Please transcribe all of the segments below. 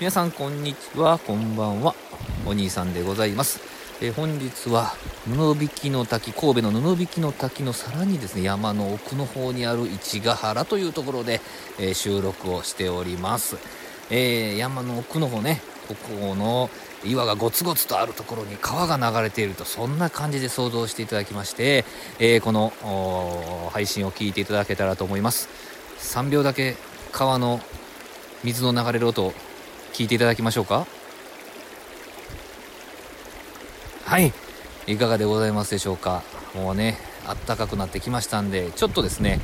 皆さんこんにちはこんばんは。お兄さんでございます。え本日は布引きの滝神戸の布引きの滝のさらにですね山の奥の方にある市ヶ原というところで、えー、収録をしております、えー、山の奥の方ねここの岩がゴツゴツとあるところに川が流れているとそんな感じで想像していただきまして、えー、この配信を聞いていただけたらと思います。3秒だけ川の水の流れる音聞いていただきましょうか？はい。いかがでございますでしょうか？もうねあったかくなってきましたんでちょっとですね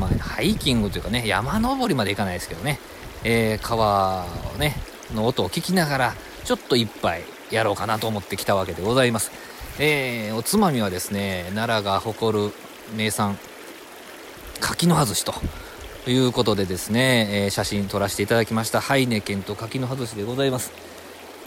まあハイキングというかね山登りまで行かないですけどね、えー、川をねの音を聞きながらちょっと一杯やろうかなと思ってきたわけでございます。えー、おつまみはですね奈良が誇る名産柿の外しとということでですね、えー、写真撮らせていただきました。ハイネケンと柿の外しでございます、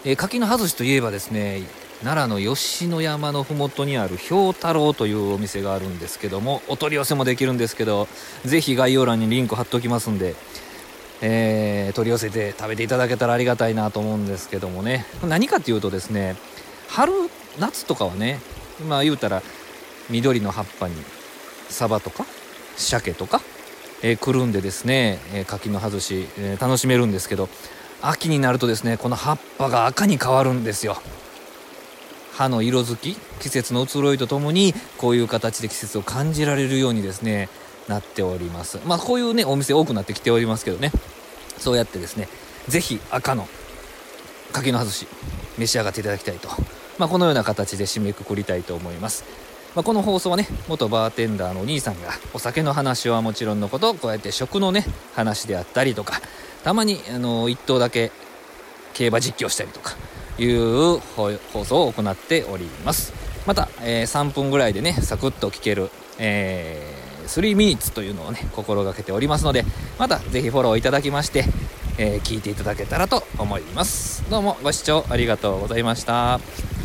えー、柿の外しといえばですね奈良の吉野山の麓にある氷太郎というお店があるんですけどもお取り寄せもできるんですけどぜひ概要欄にリンク貼っておきますんで、えー、取り寄せて食べていただけたらありがたいなと思うんですけどもね。何かっていうとですね春夏とかはねまあ言うたら緑の葉っぱにサバとか鮭とかえー、くるんでですね、え、柿の外し、え、楽しめるんですけど秋になるとですねこの葉っぱが赤に変わるんですよ。葉の色づき季節の移ろいとともにこういう形で季節を感じられるようにですねなっております。まあこういうねお店多くなってきておりますけどね。そうやってですね是非赤の柿の外し召し上がっていただきたいと、まあ、このような形で締めくくりたいと思います。まあ、この放送はね元バーテンダーのお兄さんがお酒の話はもちろんのことこうやって食のね話であったりとかたまにあの1頭だけ競馬実況したりとかいう放送を行っております。また、えー、3分ぐらいでねサクッと聞ける、えー、3ミニッツというのをね心がけておりますのでまた是非フォローいただきまして、えー、聞いていただけたらと思います。どうもご視聴ありがとうございました。